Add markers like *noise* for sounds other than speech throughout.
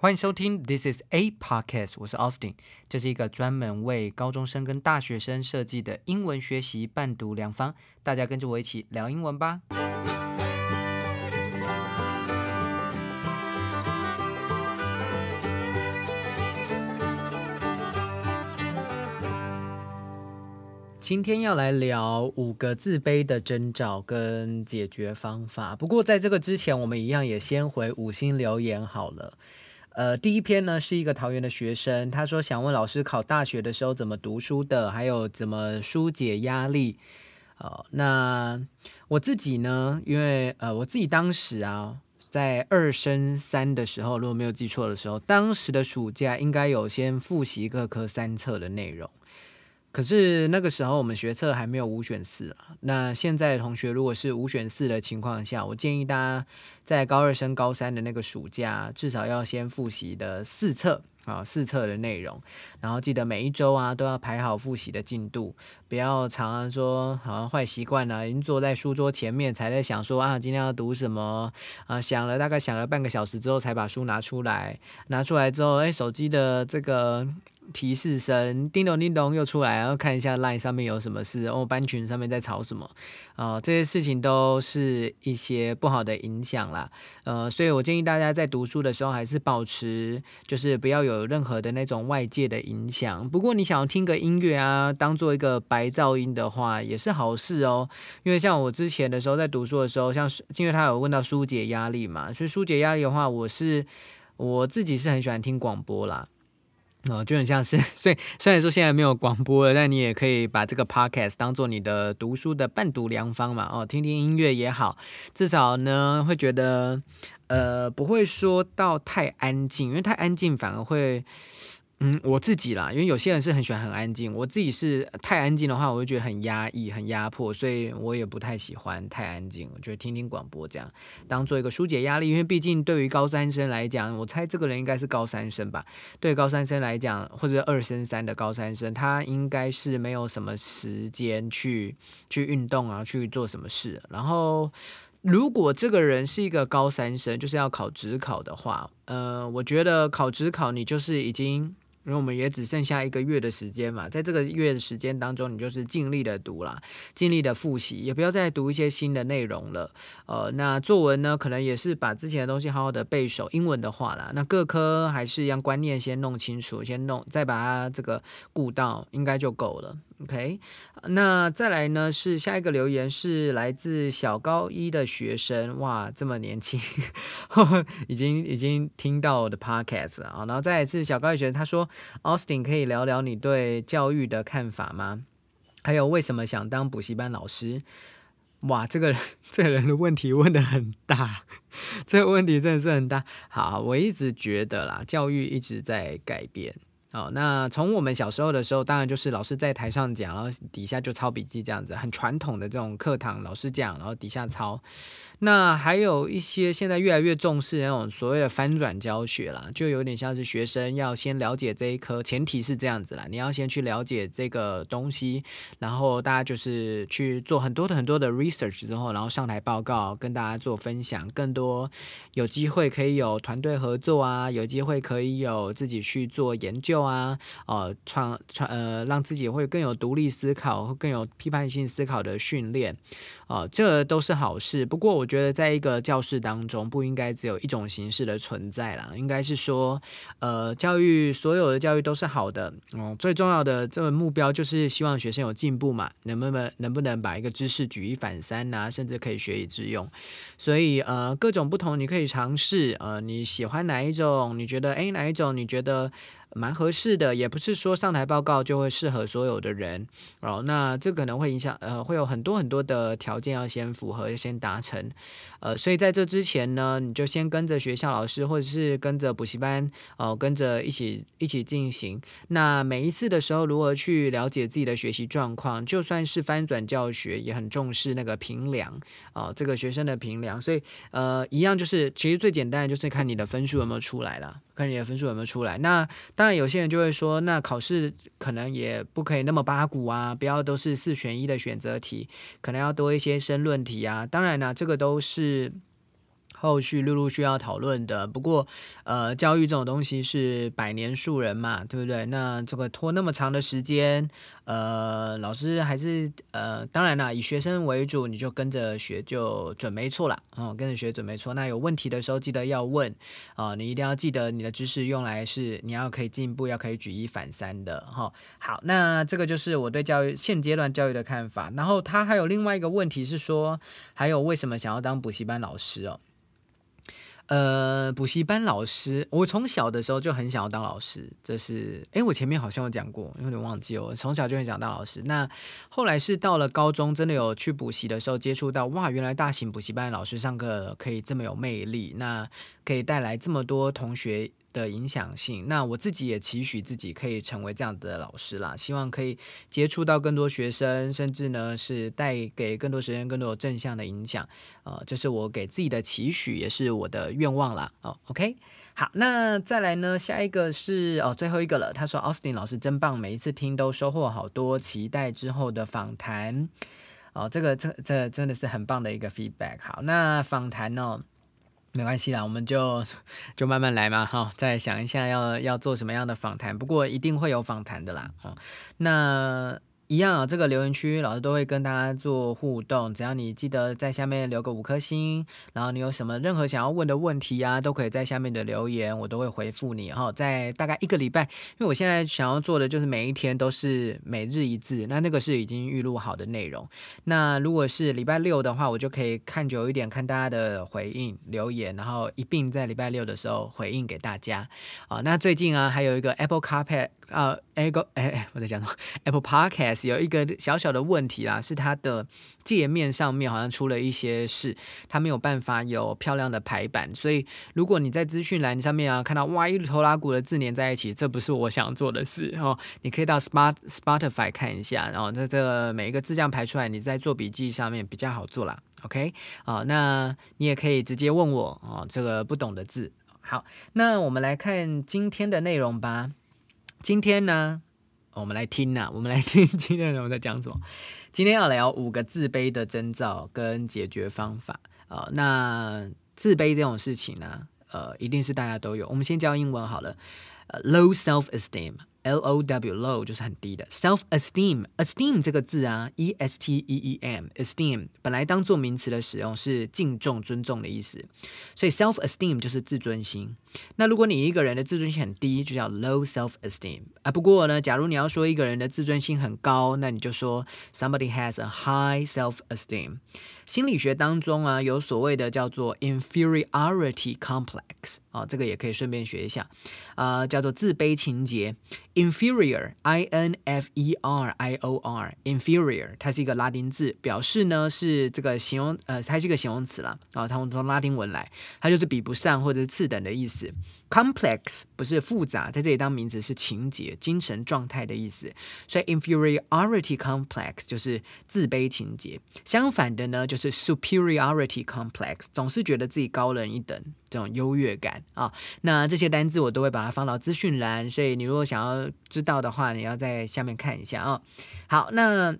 欢迎收听 This is a podcast，我是 Austin，这是一个专门为高中生跟大学生设计的英文学习伴读良方，大家跟着我一起聊英文吧。今天要来聊五个自卑的征兆跟解决方法。不过在这个之前，我们一样也先回五星留言好了。呃，第一篇呢是一个桃园的学生，他说想问老师考大学的时候怎么读书的，还有怎么疏解压力。哦，那我自己呢，因为呃我自己当时啊，在二升三的时候，如果没有记错的时候，当时的暑假应该有先复习各科三册的内容。可是那个时候我们学测还没有五选四啊。那现在的同学如果是五选四的情况下，我建议大家在高二升高三的那个暑假，至少要先复习的四册啊，四册的内容。然后记得每一周啊都要排好复习的进度，不要常常说好像坏习惯啊，已经坐在书桌前面才在想说啊今天要读什么啊，想了大概想了半个小时之后才把书拿出来，拿出来之后哎手机的这个。提示声，叮咚叮咚又出来，然后看一下 LINE 上面有什么事，哦，班群上面在吵什么，啊，这些事情都是一些不好的影响啦，呃，所以我建议大家在读书的时候还是保持，就是不要有任何的那种外界的影响。不过你想要听个音乐啊，当做一个白噪音的话，也是好事哦。因为像我之前的时候在读书的时候，像因为他有问到疏解压力嘛，所以疏解压力的话，我是我自己是很喜欢听广播啦。哦，就很像是，*laughs* 所以虽然说现在没有广播了，但你也可以把这个 podcast 当做你的读书的伴读良方嘛。哦，听听音乐也好，至少呢会觉得，呃，不会说到太安静，因为太安静反而会。嗯，我自己啦，因为有些人是很喜欢很安静，我自己是太安静的话，我会觉得很压抑、很压迫，所以我也不太喜欢太安静。我觉得听听广播这样，当做一个疏解压力，因为毕竟对于高三生来讲，我猜这个人应该是高三生吧。对高三生来讲，或者二升三的高三生，他应该是没有什么时间去去运动啊，去做什么事。然后，如果这个人是一个高三生，就是要考职考的话，呃，我觉得考职考你就是已经。因为我们也只剩下一个月的时间嘛，在这个月的时间当中，你就是尽力的读啦，尽力的复习，也不要再读一些新的内容了。呃，那作文呢，可能也是把之前的东西好好的背熟。英文的话啦，那各科还是一样，观念先弄清楚，先弄，再把它这个顾到，应该就够了。OK，那再来呢是下一个留言是来自小高一的学生，哇，这么年轻，*laughs* 已经已经听到我的 Podcast 啊，然后再来是小高一学生，他说，Austin 可以聊聊你对教育的看法吗？还有为什么想当补习班老师？哇，这个人这个人的问题问的很大，这个问题真的是很大。好，我一直觉得啦，教育一直在改变。哦，那从我们小时候的时候，当然就是老师在台上讲，然后底下就抄笔记这样子，很传统的这种课堂，老师讲，然后底下抄。那还有一些现在越来越重视那种所谓的翻转教学啦，就有点像是学生要先了解这一科，前提是这样子啦，你要先去了解这个东西，然后大家就是去做很多的很多的 research 之后，然后上台报告跟大家做分享，更多有机会可以有团队合作啊，有机会可以有自己去做研究啊，哦，创创呃，让自己会更有独立思考，更有批判性思考的训练。哦，这都是好事。不过，我觉得在一个教室当中，不应该只有一种形式的存在啦。应该是说，呃，教育所有的教育都是好的。嗯，最重要的这个目标就是希望学生有进步嘛。能不能能不能把一个知识举一反三呐？甚至可以学以致用。所以，呃，各种不同你可以尝试。呃，你喜欢哪一种？你觉得诶哪一种？你觉得？蛮合适的，也不是说上台报告就会适合所有的人哦。那这可能会影响，呃，会有很多很多的条件要先符合，先达成。呃，所以在这之前呢，你就先跟着学校老师，或者是跟着补习班，哦，跟着一起一起进行。那每一次的时候，如何去了解自己的学习状况？就算是翻转教学，也很重视那个评量哦，这个学生的评量。所以，呃，一样就是，其实最简单的就是看你的分数有没有出来了。看你的分数有没有出来，那当然有些人就会说，那考试可能也不可以那么八股啊，不要都是四选一的选择题，可能要多一些申论题啊。当然呢，这个都是。是后续陆陆续要讨论的，不过，呃，教育这种东西是百年树人嘛，对不对？那这个拖那么长的时间，呃，老师还是呃，当然啦，以学生为主，你就跟着学就准没错了，哦，跟着学准没错。那有问题的时候记得要问啊，你一定要记得你的知识用来是你要可以进步，要可以举一反三的哈。好，那这个就是我对教育现阶段教育的看法。然后他还有另外一个问题是说，还有为什么想要当补习班老师哦？呃，补习班老师，我从小的时候就很想要当老师。这是，哎，我前面好像有讲过，有点忘记哦。从小就很想当老师。那后来是到了高中，真的有去补习的时候，接触到哇，原来大型补习班老师上课可以这么有魅力，那可以带来这么多同学。的影响性，那我自己也期许自己可以成为这样的老师啦，希望可以接触到更多学生，甚至呢是带给更多学生更多正向的影响，呃，这是我给自己的期许，也是我的愿望啦。哦，OK，好，那再来呢，下一个是哦最后一个了。他说，Austin 老师真棒，每一次听都收获好多，期待之后的访谈。哦，这个这这真的是很棒的一个 feedback。好，那访谈呢？没关系啦，我们就就慢慢来嘛，哈，再想一下要要做什么样的访谈，不过一定会有访谈的啦，哦，那。一样啊，这个留言区老师都会跟大家做互动，只要你记得在下面留个五颗星，然后你有什么任何想要问的问题啊，都可以在下面的留言，我都会回复你哈。在大概一个礼拜，因为我现在想要做的就是每一天都是每日一字，那那个是已经预录好的内容。那如果是礼拜六的话，我就可以看久一点，看大家的回应留言，然后一并在礼拜六的时候回应给大家。啊，那最近啊，还有一个 Apple Carpet。啊，Apple，哎，我在讲什么？Apple Podcast 有一个小小的问题啦，是它的界面上面好像出了一些事，它没有办法有漂亮的排版，所以如果你在资讯栏上面啊看到哇一头拉鼓的字连在一起，这不是我想做的事 *laughs* 哦。你可以到 Spot Spotify 看一下，然后在这个每一个字这样排出来，你在做笔记上面比较好做啦。OK，好，那你也可以直接问我哦，这个不懂的字。好，那我们来看今天的内容吧。今天呢，我们来听呐，*laughs* 我们来听今天的我在讲什么。今天要聊五个自卑的征兆跟解决方法啊。那自卑这种事情呢，呃，一定是大家都有。我们先教英文好了，呃，low self esteem。L O W low 就是很低的，self esteem esteem 这个字啊，E S T E E M esteem 本来当做名词的使用是敬重、尊重的意思，所以 self esteem 就是自尊心。那如果你一个人的自尊心很低，就叫 low self esteem 啊。不过呢，假如你要说一个人的自尊心很高，那你就说 somebody has a high self esteem。心理学当中啊，有所谓的叫做 inferiority complex 啊，这个也可以顺便学一下啊，叫做自卑情节。inferior i n f e r i o r inferior 它是一个拉丁字，表示呢是这个形容呃，它是一个形容词啦啊，它从拉丁文来，它就是比不上或者是次等的意思。Complex 不是复杂，在这里当名词是情节、精神状态的意思，所以 inferiority complex 就是自卑情节。相反的呢，就是 superiority complex，总是觉得自己高人一等，这种优越感啊。那这些单字我都会把它放到资讯栏，所以你如果想要知道的话，你要在下面看一下啊。好，那。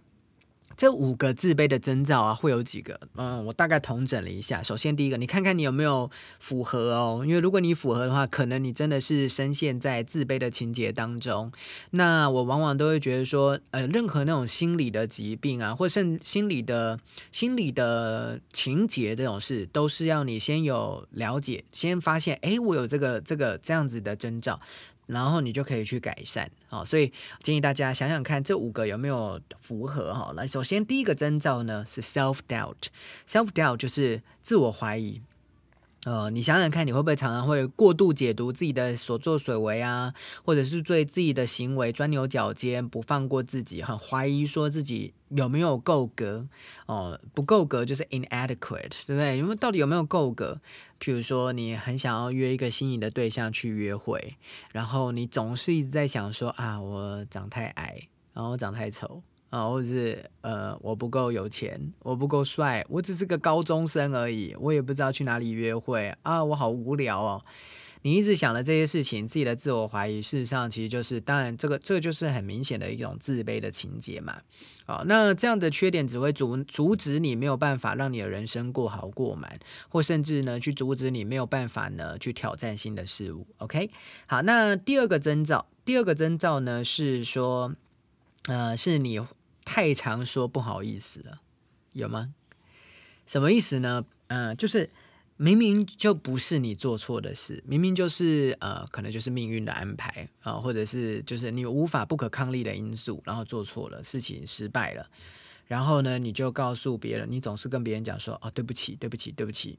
这五个自卑的征兆啊，会有几个？嗯，我大概统整了一下。首先，第一个，你看看你有没有符合哦。因为如果你符合的话，可能你真的是深陷在自卑的情节当中。那我往往都会觉得说，呃，任何那种心理的疾病啊，或甚心理的心理的情节这种事，都是要你先有了解，先发现，哎，我有这个这个这样子的征兆。然后你就可以去改善，好，所以建议大家想想看这五个有没有符合哈。来，首先第一个征兆呢是 self doubt，self doubt 就是自我怀疑。呃，你想想看，你会不会常常会过度解读自己的所作所为啊，或者是对自己的行为钻牛角尖，不放过自己，很怀疑说自己有没有够格哦，不够格就是 inadequate，对不对？因为到底有没有够格？譬如说，你很想要约一个心仪的对象去约会，然后你总是一直在想说啊，我长太矮，然后长太丑。啊，或者是呃，我不够有钱，我不够帅，我只是个高中生而已，我也不知道去哪里约会啊，我好无聊哦。你一直想的这些事情，自己的自我怀疑，事实上其实就是，当然这个这就是很明显的一种自卑的情节嘛。好，那这样的缺点只会阻阻止你没有办法让你的人生过好过满，或甚至呢去阻止你没有办法呢去挑战新的事物。OK，好，那第二个征兆，第二个征兆呢是说，呃，是你太常说不好意思了，有吗？什么意思呢？嗯，就是。明明就不是你做错的事，明明就是呃，可能就是命运的安排啊，或者是就是你无法不可抗力的因素，然后做错了事情失败了，然后呢，你就告诉别人，你总是跟别人讲说啊，对不起，对不起，对不起。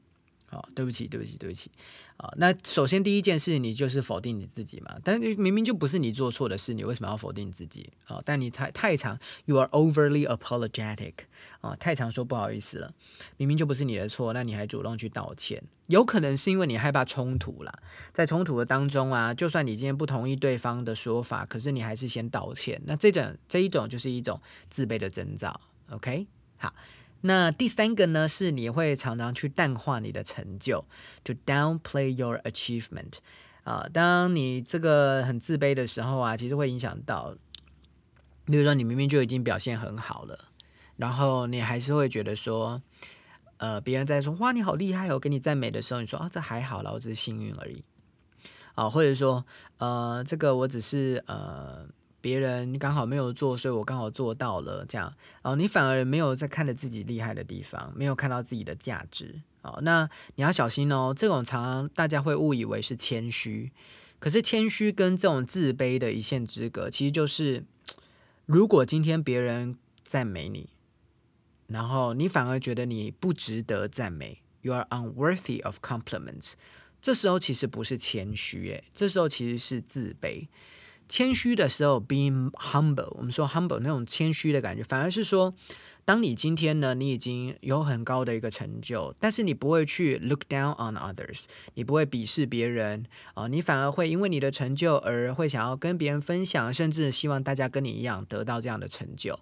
哦，对不起，对不起，对不起。啊，那首先第一件事，你就是否定你自己嘛？但明明就不是你做错的事，你为什么要否定自己？啊，但你太太常，you are overly apologetic，啊，太常说不好意思了。明明就不是你的错，那你还主动去道歉，有可能是因为你害怕冲突啦。在冲突的当中啊，就算你今天不同意对方的说法，可是你还是先道歉。那这种这一种就是一种自卑的征兆。OK，好。那第三个呢，是你会常常去淡化你的成就，to downplay your achievement。啊，当你这个很自卑的时候啊，其实会影响到，比如说你明明就已经表现很好了，然后你还是会觉得说，呃，别人在说哇你好厉害哦，给你赞美的时候，你说啊这还好啦，我只是幸运而已。啊，或者说呃这个我只是呃。别人刚好没有做，所以我刚好做到了，这样哦，你反而没有在看着自己厉害的地方，没有看到自己的价值哦。那你要小心哦，这种常常大家会误以为是谦虚，可是谦虚跟这种自卑的一线之隔，其实就是，如果今天别人赞美你，然后你反而觉得你不值得赞美，you are unworthy of compliments，这时候其实不是谦虚，诶，这时候其实是自卑。谦虚的时候，being humble，我们说 humble 那种谦虚的感觉，反而是说，当你今天呢，你已经有很高的一个成就，但是你不会去 look down on others，你不会鄙视别人啊，你反而会因为你的成就而会想要跟别人分享，甚至希望大家跟你一样得到这样的成就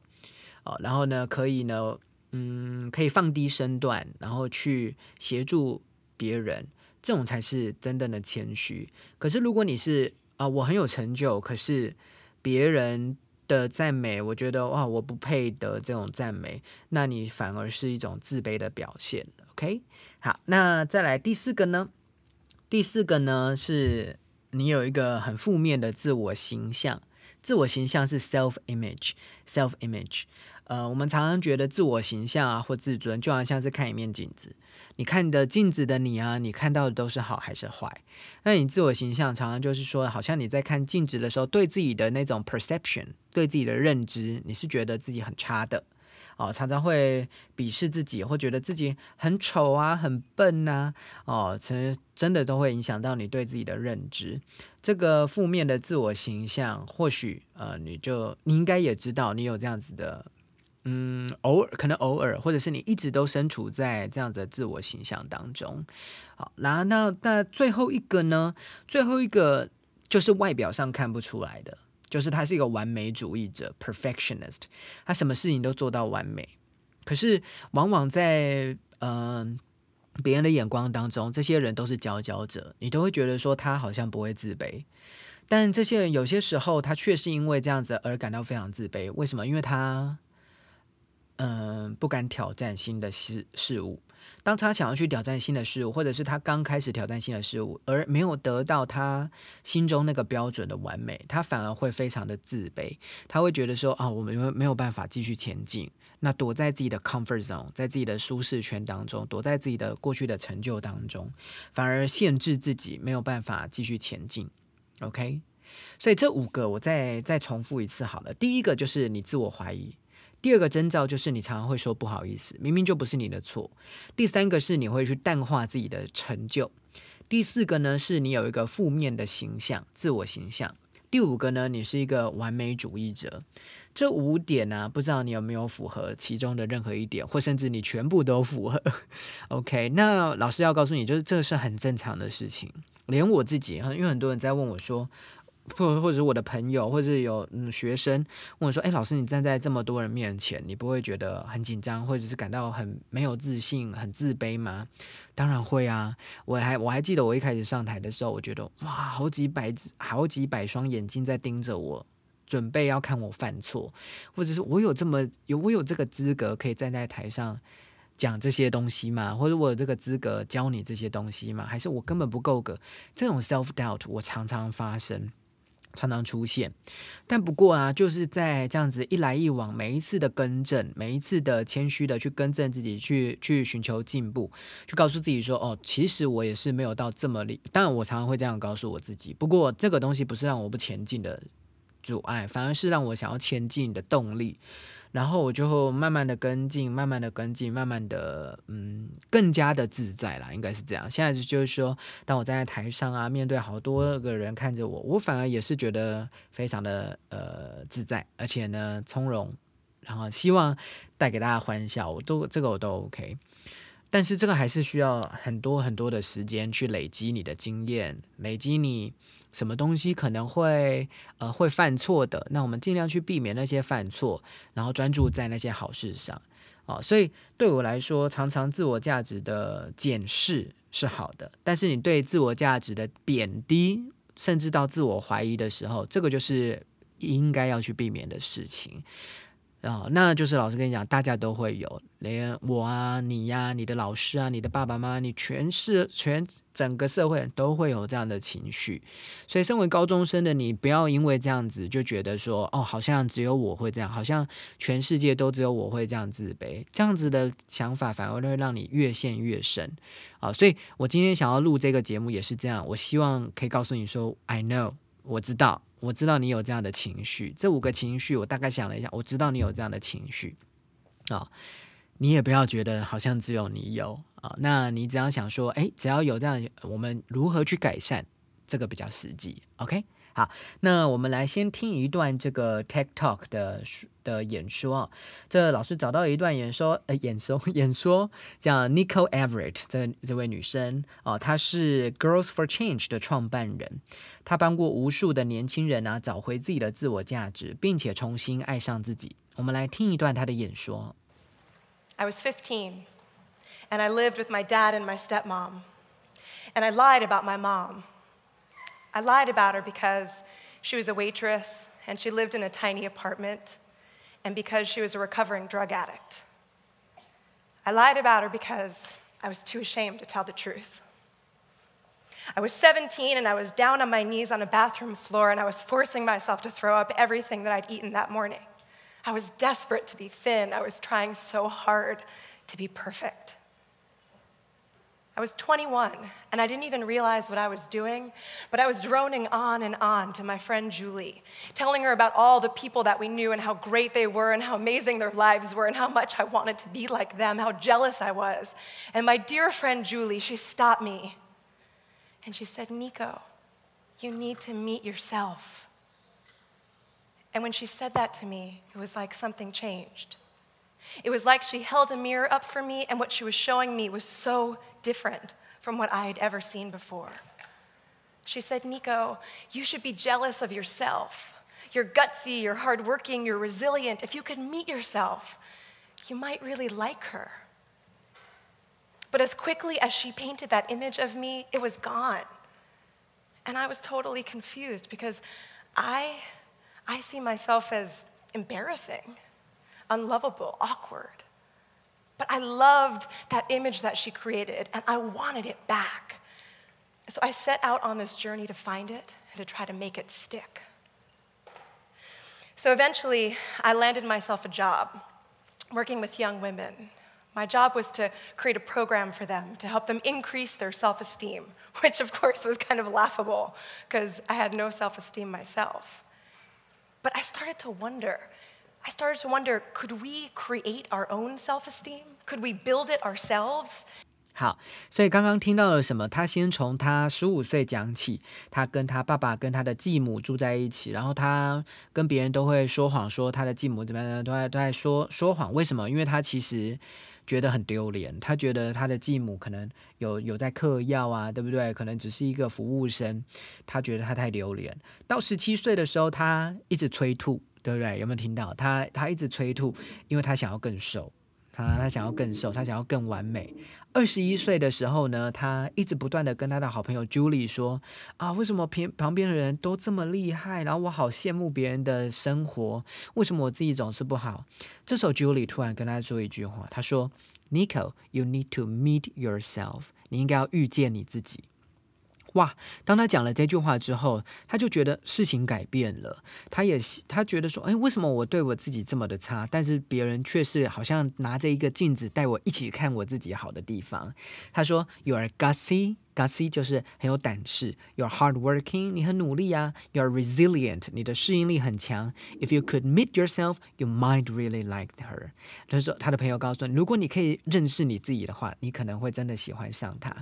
啊，然后呢，可以呢，嗯，可以放低身段，然后去协助别人，这种才是真正的谦虚。可是如果你是啊，我很有成就，可是别人的赞美，我觉得哇，我不配得这种赞美，那你反而是一种自卑的表现。OK，好，那再来第四个呢？第四个呢，是你有一个很负面的自我形象，自我形象是 self image，self image。呃，我们常常觉得自我形象啊或自尊，就好像是看一面镜子。你看的镜子的你啊，你看到的都是好还是坏？那你自我形象常常就是说，好像你在看镜子的时候，对自己的那种 perception，对自己的认知，你是觉得自己很差的哦，常常会鄙视自己，或觉得自己很丑啊、很笨呐哦，其实真的都会影响到你对自己的认知。这个负面的自我形象，或许呃，你就你应该也知道，你有这样子的。嗯，偶尔可能偶尔，或者是你一直都身处在这样的自我形象当中。好，然后那那最后一个呢？最后一个就是外表上看不出来的，就是他是一个完美主义者 （perfectionist），他什么事情都做到完美。可是往往在嗯别人的眼光当中，这些人都是佼佼者，你都会觉得说他好像不会自卑。但这些人有些时候，他却是因为这样子而感到非常自卑。为什么？因为他。嗯，不敢挑战新的事事物。当他想要去挑战新的事物，或者是他刚开始挑战新的事物，而没有得到他心中那个标准的完美，他反而会非常的自卑。他会觉得说啊，我们没有办法继续前进。那躲在自己的 comfort zone，在自己的舒适圈当中，躲在自己的过去的成就当中，反而限制自己没有办法继续前进。OK，所以这五个我再再重复一次好了。第一个就是你自我怀疑。第二个征兆就是你常常会说不好意思，明明就不是你的错。第三个是你会去淡化自己的成就。第四个呢是你有一个负面的形象，自我形象。第五个呢，你是一个完美主义者。这五点呢，不知道你有没有符合其中的任何一点，或甚至你全部都符合。*laughs* OK，那老师要告诉你，就是这是很正常的事情。连我自己，因为很多人在问我说。或或者我的朋友，或者是有嗯学生问我说：“哎，老师，你站在这么多人面前，你不会觉得很紧张，或者是感到很没有自信、很自卑吗？”当然会啊！我还我还记得我一开始上台的时候，我觉得哇，好几百、好几百双眼睛在盯着我，准备要看我犯错，或者是我有这么有我有这个资格可以站在台上。讲这些东西吗？或者我有这个资格教你这些东西吗？还是我根本不够格？这种 self doubt 我常常发生，常常出现。但不过啊，就是在这样子一来一往，每一次的更正，每一次的谦虚的去更正自己，去去寻求进步，去告诉自己说：哦，其实我也是没有到这么厉。当然，我常常会这样告诉我自己。不过这个东西不是让我不前进的阻碍，反而是让我想要前进的动力。然后我就慢慢的跟进，慢慢的跟进，慢慢的嗯，更加的自在啦，应该是这样。现在就是说，当我站在台上啊，面对好多个人看着我，我反而也是觉得非常的呃自在，而且呢从容，然后希望带给大家欢笑，我都这个我都 OK。但是这个还是需要很多很多的时间去累积你的经验，累积你什么东西可能会呃会犯错的，那我们尽量去避免那些犯错，然后专注在那些好事上啊。所以对我来说，常常自我价值的检视是好的，但是你对自我价值的贬低，甚至到自我怀疑的时候，这个就是应该要去避免的事情。啊，那就是老师跟你讲，大家都会有，连我啊、你呀、你的老师啊、你的爸爸妈妈，你全是全整个社会都会有这样的情绪。所以，身为高中生的你，不要因为这样子就觉得说，哦，好像只有我会这样，好像全世界都只有我会这样自卑。这样子的想法反而会让你越陷越深。啊，所以我今天想要录这个节目也是这样，我希望可以告诉你说，I know，我知道。我知道你有这样的情绪，这五个情绪我大概想了一下，我知道你有这样的情绪啊，你也不要觉得好像只有你有啊，那你只要想说，哎，只要有这样，我们如何去改善，这个比较实际，OK。好，那我们来先听一段这个 TikTok 的的演说啊。这老师找到一段演说，呃，演说演说叫 Nicole Everett 这这位女生哦，她是 Girls for Change 的创办人，她帮过无数的年轻人啊找回自己的自我价值，并且重新爱上自己。我们来听一段她的演说。I was fifteen, and I lived with my dad and my stepmom, and I lied about my mom. I lied about her because she was a waitress and she lived in a tiny apartment and because she was a recovering drug addict. I lied about her because I was too ashamed to tell the truth. I was 17 and I was down on my knees on a bathroom floor and I was forcing myself to throw up everything that I'd eaten that morning. I was desperate to be thin. I was trying so hard to be perfect. I was 21 and I didn't even realize what I was doing, but I was droning on and on to my friend Julie, telling her about all the people that we knew and how great they were and how amazing their lives were and how much I wanted to be like them, how jealous I was. And my dear friend Julie, she stopped me and she said, Nico, you need to meet yourself. And when she said that to me, it was like something changed. It was like she held a mirror up for me, and what she was showing me was so different from what I had ever seen before. She said, Nico, you should be jealous of yourself. You're gutsy, you're hardworking, you're resilient. If you could meet yourself, you might really like her. But as quickly as she painted that image of me, it was gone. And I was totally confused because I, I see myself as embarrassing unlovable, awkward. But I loved that image that she created, and I wanted it back. So I set out on this journey to find it and to try to make it stick. So eventually, I landed myself a job working with young women. My job was to create a program for them to help them increase their self esteem, *laughs* which of course was kind of laughable because I had no self esteem myself. But I started to wonder I started to wonder could we create our own self esteem? Could we build it ourselves? 好，所以刚刚听到了什么？他先从他十五岁讲起，他跟他爸爸跟他的继母住在一起，然后他跟别人都会说谎，说他的继母怎么样，都在都在说说谎。为什么？因为他其实觉得很丢脸，他觉得他的继母可能有有在嗑药啊，对不对？可能只是一个服务生，他觉得他太丢脸。到十七岁的时候，他一直催吐，对不对？有没有听到？他他一直催吐，因为他想要更瘦。他，他想要更瘦，他想要更完美。二十一岁的时候呢，他一直不断的跟他的好朋友 Julie 说：“啊，为什么旁旁边的人都这么厉害？然后我好羡慕别人的生活，为什么我自己总是不好？”这时候 Julie 突然跟他说一句话，他说：“Nico，you need to meet yourself，你应该要遇见你自己。”哇！当他讲了这句话之后，他就觉得事情改变了。他也他觉得说，哎，为什么我对我自己这么的差，但是别人却是好像拿着一个镜子带我一起看我自己好的地方。他说，You are gutsy，gutsy 就是很有胆识。；You're hardworking，你很努力啊。；You're resilient，你的适应力很强。If you could meet yourself，you might really like her。他说，他的朋友告诉你，如果你可以认识你自己的话，你可能会真的喜欢上他。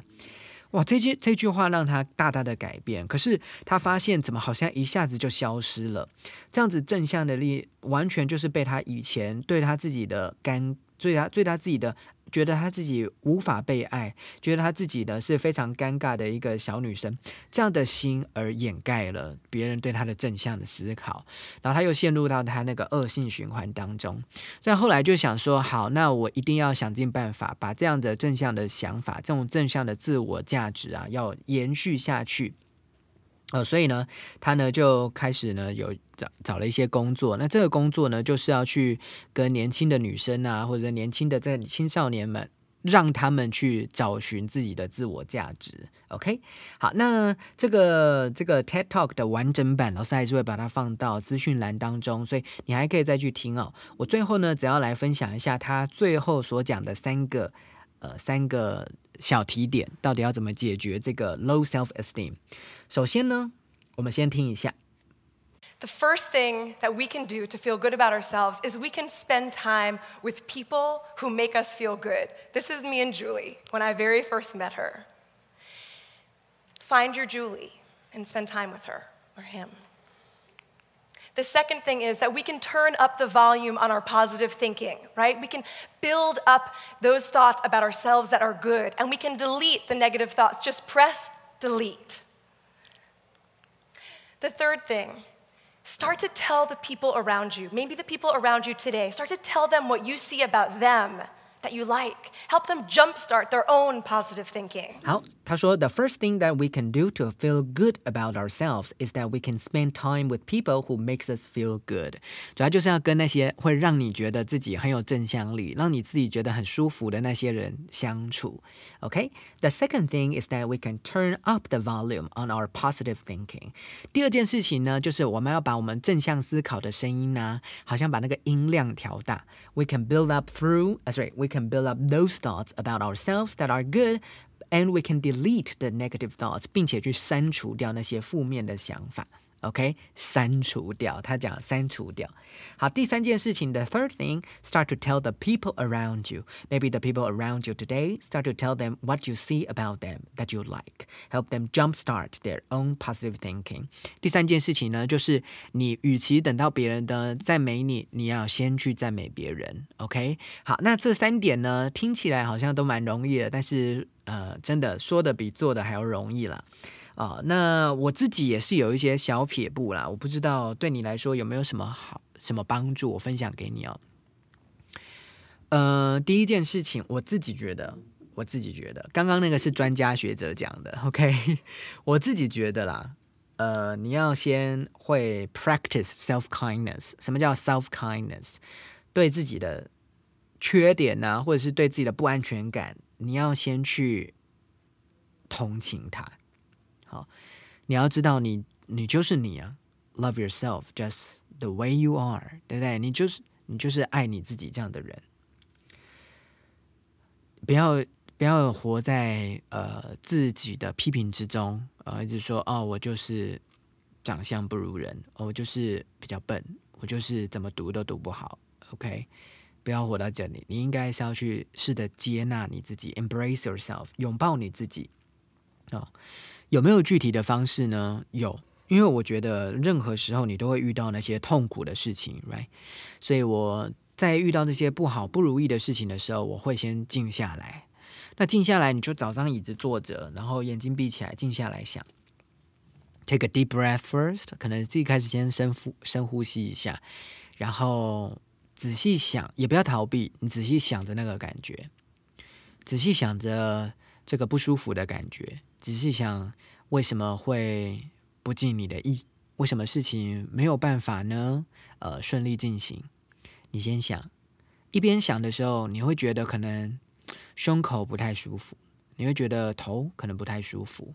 哇，这句这句话让他大大的改变。可是他发现，怎么好像一下子就消失了？这样子正向的力，完全就是被他以前对他自己的干，最他最他自己的。觉得他自己无法被爱，觉得他自己呢是非常尴尬的一个小女生，这样的心而掩盖了别人对他的正向的思考，然后他又陷入到他那个恶性循环当中。所以后来就想说，好，那我一定要想尽办法把这样的正向的想法，这种正向的自我价值啊，要延续下去。呃，所以呢，他呢就开始呢有找找了一些工作。那这个工作呢，就是要去跟年轻的女生啊，或者年轻的在青少年们，让他们去找寻自己的自我价值。OK，好，那这个这个 TED Talk 的完整版，老师还是会把它放到资讯栏当中，所以你还可以再去听哦。我最后呢，只要来分享一下他最后所讲的三个呃三个。小提点到底要怎么解决这个 low self esteem？首先呢，我们先听一下。The first thing that we can do to feel good about ourselves is we can spend time with people who make us feel good. This is me and Julie when I very first met her. Find your Julie and spend time with her or him. The second thing is that we can turn up the volume on our positive thinking, right? We can build up those thoughts about ourselves that are good, and we can delete the negative thoughts. Just press delete. The third thing, start to tell the people around you, maybe the people around you today, start to tell them what you see about them that you like. Help them jumpstart their own positive thinking. 好，他说 The first thing that we can do to feel good about ourselves is that we can spend time with people who makes us feel good. 主要就是要跟那些会让你觉得自己很有正向力，让你自己觉得很舒服的那些人相处。Okay. The second thing is that we can turn up the volume on our positive thinking. 第二件事情呢，就是我们要把我们正向思考的声音呢，好像把那个音量调大。We can build up through, uh, sorry, we can build up those thoughts about ourselves that are good and we can delete the negative thoughts，并且去删除掉那些负面的想法。 OK，删除掉。他讲删除掉。好，第三件事情的 third thing, start to tell the people around you. Maybe the people around you today start to tell them what you see about them that you like. Help them jumpstart their own positive thinking. 第三件事情呢，就是你与其等到别人的赞美你，你要先去赞美别人。OK，好，那这三点呢，听起来好像都蛮容易的，但是呃，真的说的比做的还要容易了。啊，那我自己也是有一些小撇步啦，我不知道对你来说有没有什么好什么帮助，我分享给你哦。呃，第一件事情，我自己觉得，我自己觉得，刚刚那个是专家学者讲的，OK，*laughs* 我自己觉得啦，呃，你要先会 practice self kindness。什么叫 self kindness？对自己的缺点呢，或者是对自己的不安全感，你要先去同情他。好，你要知道，你你就是你啊，love yourself just the way you are，对不对？你就是你就是爱你自己这样的人，不要不要活在呃自己的批评之中啊，一直说哦，我就是长相不如人，我就是比较笨，我就是怎么读都读不好，OK。不要活到这里，你应该是要去试着接纳你自己，embrace yourself，拥抱你自己。哦，有没有具体的方式呢？有，因为我觉得任何时候你都会遇到那些痛苦的事情，right？所以我在遇到这些不好、不如意的事情的时候，我会先静下来。那静下来，你就找张椅子坐着，然后眼睛闭起来，静下来想。Take a deep breath first，可能自己开始先深呼深呼吸一下，然后仔细想，也不要逃避，你仔细想着那个感觉，仔细想着这个不舒服的感觉，仔细想为什么会不尽你的意，为什么事情没有办法呢？呃，顺利进行。你先想，一边想的时候，你会觉得可能胸口不太舒服，你会觉得头可能不太舒服。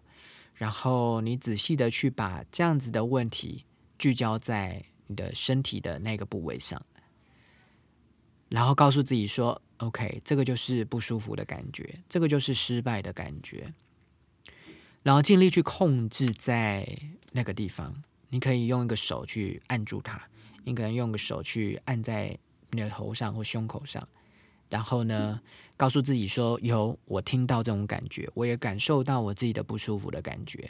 然后你仔细的去把这样子的问题聚焦在你的身体的那个部位上，然后告诉自己说：“OK，这个就是不舒服的感觉，这个就是失败的感觉。”然后尽力去控制在那个地方。你可以用一个手去按住它，你可能用个手去按在你的头上或胸口上。然后呢，告诉自己说：“有我听到这种感觉，我也感受到我自己的不舒服的感觉。”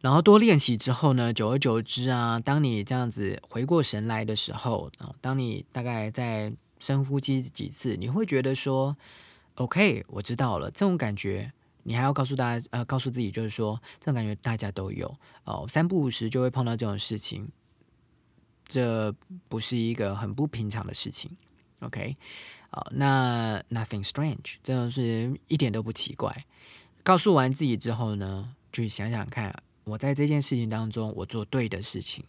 然后多练习之后呢，久而久之啊，当你这样子回过神来的时候啊，当你大概在深呼吸几次，你会觉得说：“OK，我知道了。”这种感觉，你还要告诉大家，呃，告诉自己，就是说，这种感觉大家都有哦，三不五时就会碰到这种事情，这不是一个很不平常的事情。OK，好，那 nothing strange，这种是一点都不奇怪。告诉完自己之后呢，去想想看，我在这件事情当中，我做对的事情，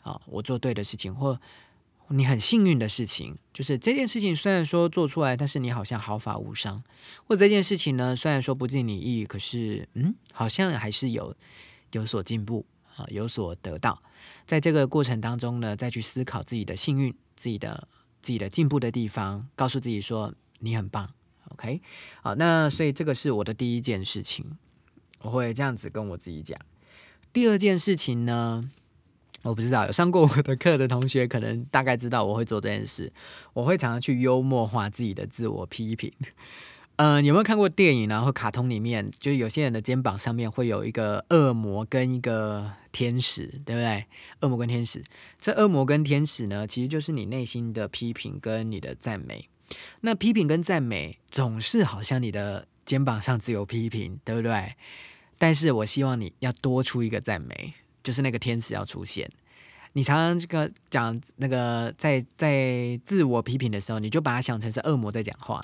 好，我做对的事情，或你很幸运的事情，就是这件事情虽然说做出来，但是你好像毫发无伤；或这件事情呢，虽然说不尽你意，可是嗯，好像还是有有所进步啊，有所得到。在这个过程当中呢，再去思考自己的幸运，自己的。自己的进步的地方，告诉自己说你很棒，OK，好，那所以这个是我的第一件事情，我会这样子跟我自己讲。第二件事情呢，我不知道有上过我的课的同学可能大概知道我会做这件事，我会常常去幽默化自己的自我批评。嗯，有没有看过电影然后卡通里面，就有些人的肩膀上面会有一个恶魔跟一个天使，对不对？恶魔跟天使，这恶魔跟天使呢，其实就是你内心的批评跟你的赞美。那批评跟赞美总是好像你的肩膀上只有批评，对不对？但是我希望你要多出一个赞美，就是那个天使要出现。你常常这个讲那个在在自我批评的时候，你就把它想成是恶魔在讲话。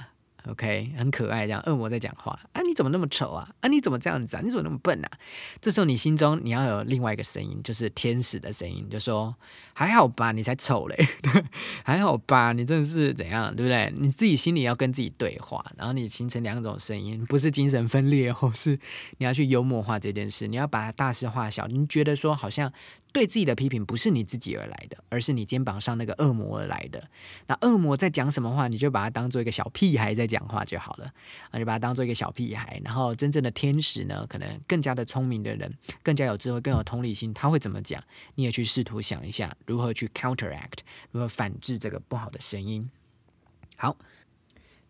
OK，很可爱，这样恶魔在讲话啊！你怎么那么丑啊？啊，你怎么这样子啊？你怎么那么笨啊？这时候你心中你要有另外一个声音，就是天使的声音，就说还好吧，你才丑嘞，*laughs* 还好吧，你真的是怎样，对不对？你自己心里要跟自己对话，然后你形成两种声音，不是精神分裂，或是你要去幽默化这件事，你要把它大事化小。你觉得说好像。对自己的批评不是你自己而来的，而是你肩膀上那个恶魔而来的。那恶魔在讲什么话，你就把它当做一个小屁孩在讲话就好了啊，就把它当做一个小屁孩。然后真正的天使呢，可能更加的聪明的人，更加有智慧、更有同理心，他会怎么讲？你也去试图想一下，如何去 counteract，如何反制这个不好的声音。好，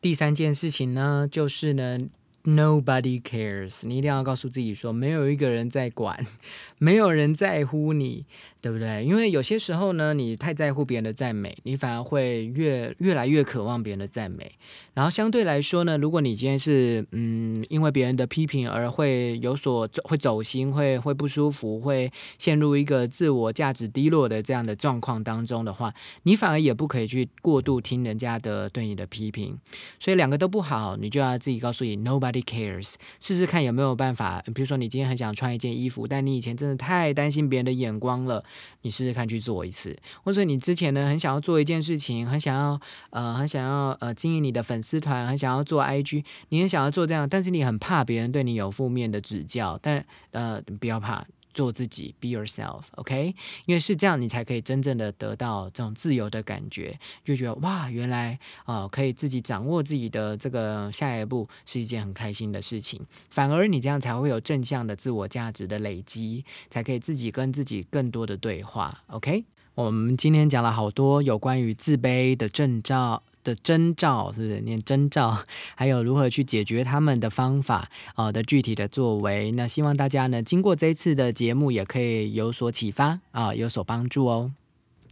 第三件事情呢，就是呢。Nobody cares，你一定要告诉自己说，没有一个人在管，*laughs* 没有人在乎你，对不对？因为有些时候呢，你太在乎别人的赞美，你反而会越越来越渴望别人的赞美。然后相对来说呢，如果你今天是嗯，因为别人的批评而会有所走会走心，会会不舒服，会陷入一个自我价值低落的这样的状况当中的话，你反而也不可以去过度听人家的对你的批评。所以两个都不好，你就要自己告诉你，Nobody。cares，试试看有没有办法。比如说，你今天很想穿一件衣服，但你以前真的太担心别人的眼光了，你试试看去做一次。或者你之前呢，很想要做一件事情，很想要呃，很想要呃，经营你的粉丝团，很想要做 IG，你很想要做这样，但是你很怕别人对你有负面的指教。但呃，不要怕。做自己，be yourself，OK？因为是这样，你才可以真正的得到这种自由的感觉，就觉得哇，原来啊，可以自己掌握自己的这个下一步是一件很开心的事情。反而你这样才会有正向的自我价值的累积，才可以自己跟自己更多的对话，OK？我们今天讲了好多有关于自卑的征兆的征兆，是不是念征兆？还有如何去解决他们的方法啊的具体的作为。那希望大家呢，经过这一次的节目，也可以有所启发啊，有所帮助哦。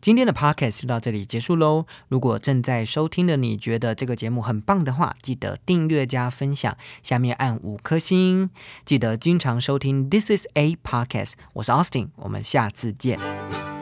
今天的 podcast 就到这里结束喽。如果正在收听的你觉得这个节目很棒的话，记得订阅加分享，下面按五颗星。记得经常收听 This is a podcast，我是 Austin，我们下次见。